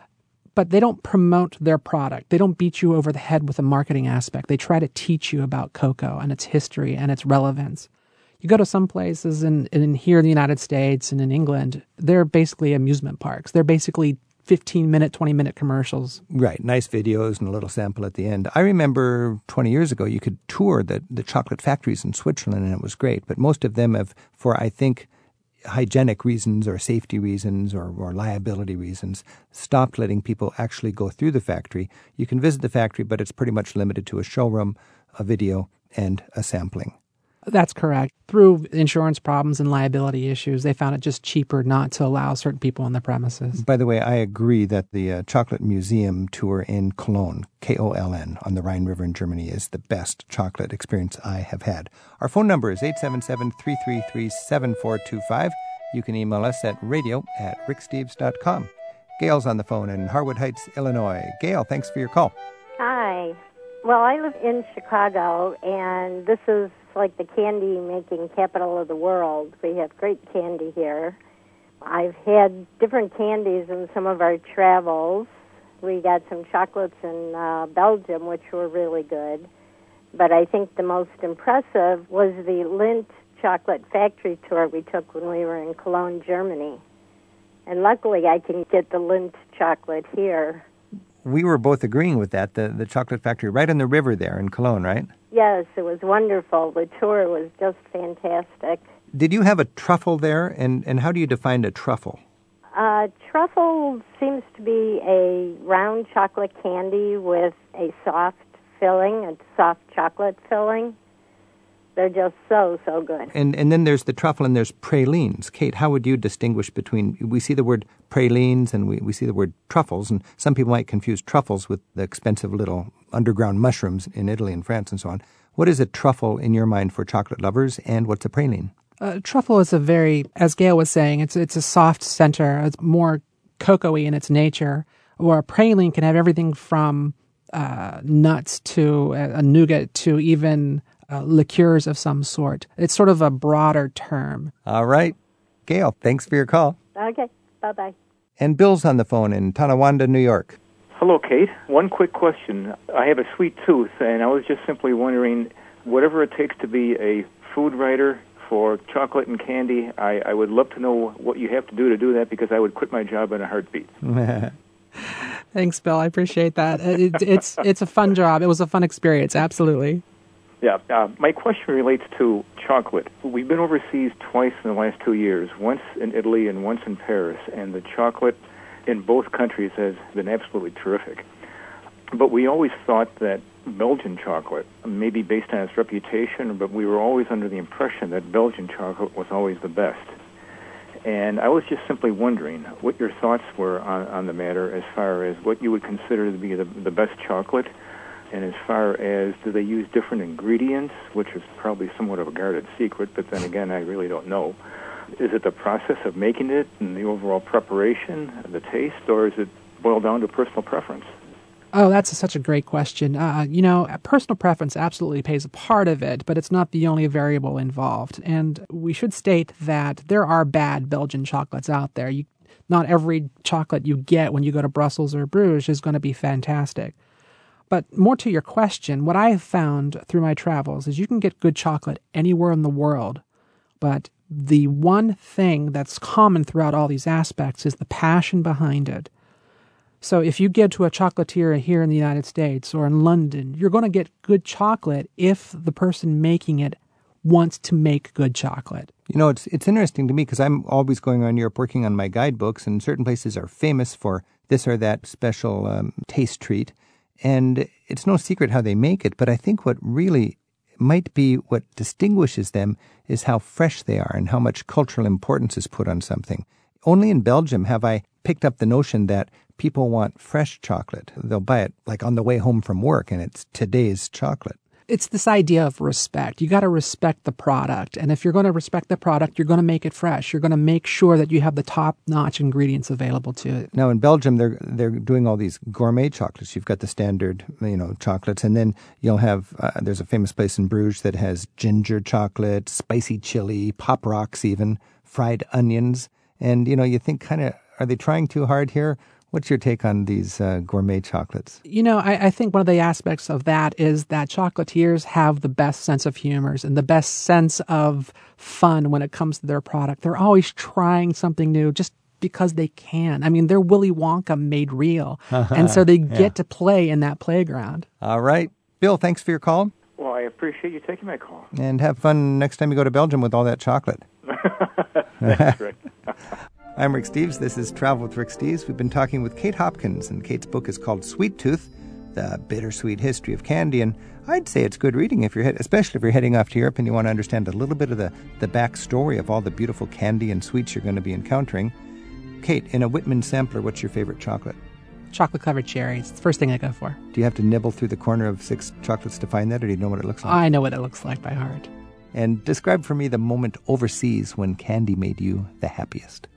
but they don't promote their product. They don't beat you over the head with a marketing aspect. They try to teach you about cocoa and its history and its relevance. You go to some places in, in here in the United States and in England, they're basically amusement parks. They're basically 15 minute, 20 minute commercials.
Right. Nice videos and a little sample at the end. I remember 20 years ago, you could tour the, the chocolate factories in Switzerland and it was great. But most of them have, for I think, hygienic reasons or safety reasons or, or liability reasons, stopped letting people actually go through the factory. You can visit the factory, but it's pretty much limited to a showroom, a video, and a sampling.
That's correct. Through insurance problems and liability issues, they found it just cheaper not to allow certain people on the premises.
By the way, I agree that the uh, Chocolate Museum tour in Cologne, K O L N, on the Rhine River in Germany, is the best chocolate experience I have had. Our phone number is 877 333 7425. You can email us at radio at ricksteves.com. Gail's on the phone in Harwood Heights, Illinois. Gail, thanks for your call.
Hi. Well, I live in Chicago, and this is like the candy making capital of the world. We have great candy here. I've had different candies in some of our travels. We got some chocolates in uh, Belgium, which were really good. But I think the most impressive was the Lindt chocolate factory tour we took when we were in Cologne, Germany. And luckily, I can get the Lindt chocolate here.
We were both agreeing with that, the, the chocolate factory right on the river there in Cologne, right?
Yes, it was wonderful. The tour was just fantastic.
Did you have a truffle there? And, and how do you define a truffle?
Uh, truffle seems to be a round chocolate candy with a soft filling, a soft chocolate filling. They're just so, so good.
And and then there's the truffle and there's pralines. Kate, how would you distinguish between we see the word pralines and we, we see the word truffles and some people might confuse truffles with the expensive little underground mushrooms in Italy and France and so on. What is a truffle in your mind for chocolate lovers and what's a praline?
Uh, truffle is a very, as Gail was saying, it's it's a soft center. It's more cocoa-y in its nature. Or a praline can have everything from uh, nuts to a, a nougat to even uh, liqueurs of some sort. It's sort of a broader term.
All right. Gail, thanks for your call.
Okay, bye bye.
And Bill's on the phone in Tonawanda, New York.
Hello, Kate. One quick question. I have a sweet tooth, and I was just simply wondering whatever it takes to be a food writer for chocolate and candy, I, I would love to know what you have to do to do that because I would quit my job in a heartbeat.
Thanks, Bill. I appreciate that. It, it's it's a fun job. It was a fun experience. Absolutely.
Yeah. Uh, my question relates to chocolate. We've been overseas twice in the last two years, once in Italy and once in Paris, and the chocolate in both countries has been absolutely terrific. But we always thought that Belgian chocolate, maybe based on its reputation, but we were always under the impression that Belgian chocolate was always the best. And I was just simply wondering what your thoughts were on, on the matter as far as what you would consider to be the, the best chocolate, and as far as do they use different ingredients, which is probably somewhat of a guarded secret, but then again, I really don't know. Is it the process of making it and the overall preparation, and the taste, or is it boiled down to personal preference?
Oh, that's a, such a great question. Uh, you know, personal preference absolutely plays a part of it, but it's not the only variable involved. And we should state that there are bad Belgian chocolates out there. You, not every chocolate you get when you go to Brussels or Bruges is going to be fantastic. But more to your question, what I have found through my travels is you can get good chocolate anywhere in the world, but the one thing that's common throughout all these aspects is the passion behind it. So if you get to a chocolatier here in the United States or in London, you're going to get good chocolate if the person making it wants to make good chocolate.
You know, it's it's interesting to me because I'm always going around Europe working on my guidebooks, and certain places are famous for this or that special um, taste treat, and it's no secret how they make it. But I think what really might be what distinguishes them is how fresh they are and how much cultural importance is put on something. Only in Belgium have I picked up the notion that people want fresh chocolate. They'll buy it like on the way home from work and it's today's chocolate.
It's this idea of respect. You got to respect the product. And if you're going to respect the product, you're going to make it fresh. You're going to make sure that you have the top-notch ingredients available to it.
Now in Belgium they're they're doing all these gourmet chocolates. You've got the standard, you know, chocolates and then you'll have uh, there's a famous place in Bruges that has ginger chocolate, spicy chili, pop rocks even, fried onions. And you know, you think kind of are they trying too hard here? What's your take on these uh, gourmet chocolates?
You know, I, I, think one of the aspects of that is that chocolatiers have the best sense of humors and the best sense of fun when it comes to their product. They're always trying something new just because they can. I mean, they're Willy Wonka made real. and so they get yeah. to play in that playground.
All right. Bill, thanks for your call.
Well, I appreciate you taking my call.
And have fun next time you go to Belgium with all that chocolate.
Thanks, Rick.
I'm Rick Steves. This is Travel with Rick Steves. We've been talking with Kate Hopkins, and Kate's book is called Sweet Tooth The Bittersweet History of Candy, and I'd say it's good reading if you're head, especially if you're heading off to Europe and you want to understand a little bit of the, the backstory of all the beautiful candy and sweets you're going to be encountering. Kate, in a Whitman sampler, what's your favorite chocolate?
Chocolate covered cherries. It's the first thing I go for.
Do you have to nibble through the corner of six chocolates to find that, or do you know what it looks like?
I know what it looks like by heart.
And describe for me the moment overseas when candy made you the happiest.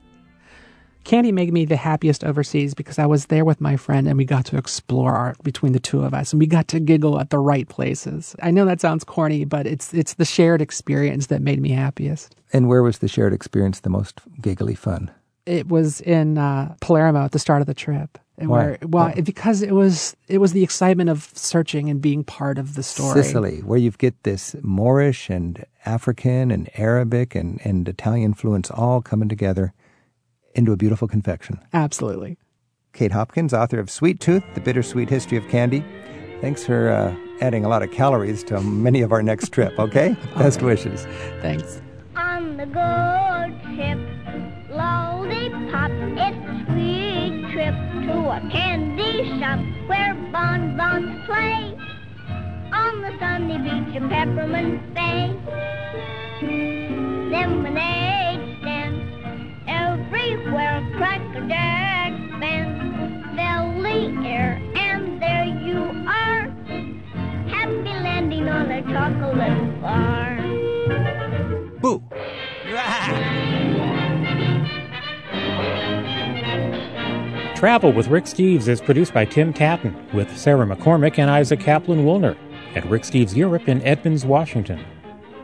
Candy made me the happiest overseas because I was there with my friend and we got to explore art between the two of us and we got to giggle at the right places. I know that sounds corny, but it's it's the shared experience that made me happiest.
And where was the shared experience the most giggly fun?
It was in uh, Palermo at the start of the trip. And
Why?
Where, well,
Why?
because it was it was the excitement of searching and being part of the story.
Sicily, where you get this Moorish and African and Arabic and, and Italian influence all coming together into a beautiful confection.
Absolutely.
Kate Hopkins, author of Sweet Tooth, The Bittersweet History of Candy. Thanks for uh, adding a lot of calories to many of our next trip, okay? Best wishes.
Thanks.
On the good ship, lollipop, it's a sweet trip to a candy shop where bonbons play. On the sunny beach of Peppermint Bay, lemonade stands everywhere, cracker the air, and there you are, happy landing on a chocolate bar.
Boo! Ah.
Travel with Rick Steves is produced by Tim Tattan with Sarah McCormick and Isaac Kaplan Woolner at Rick Steves Europe in Edmonds, Washington.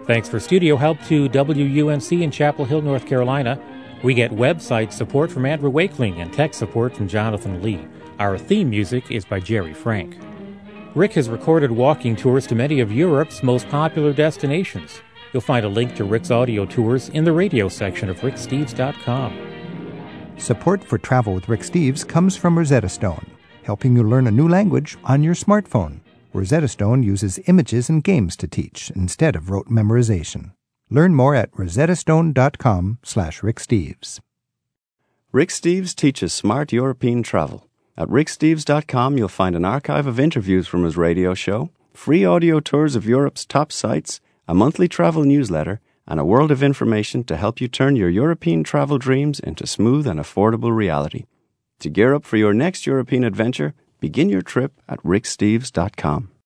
Thanks for studio help to WUNC in Chapel Hill, North Carolina. We get website support from Andrew Wakeling and tech support from Jonathan Lee. Our theme music is by Jerry Frank. Rick has recorded walking tours to many of Europe's most popular destinations. You'll find a link to Rick's audio tours in the radio section of ricksteves.com.
Support for Travel with Rick Steves comes from Rosetta Stone, helping you learn a new language on your smartphone. Rosetta Stone uses images and games to teach instead of rote memorization. Learn more at rosettastone.com slash ricksteves.
Rick Steves teaches smart European travel. At ricksteves.com, you'll find an archive of interviews from his radio show, free audio tours of Europe's top sites, a monthly travel newsletter, and a world of information to help you turn your European travel dreams into smooth and affordable reality. To gear up for your next European adventure, begin your trip at ricksteves.com.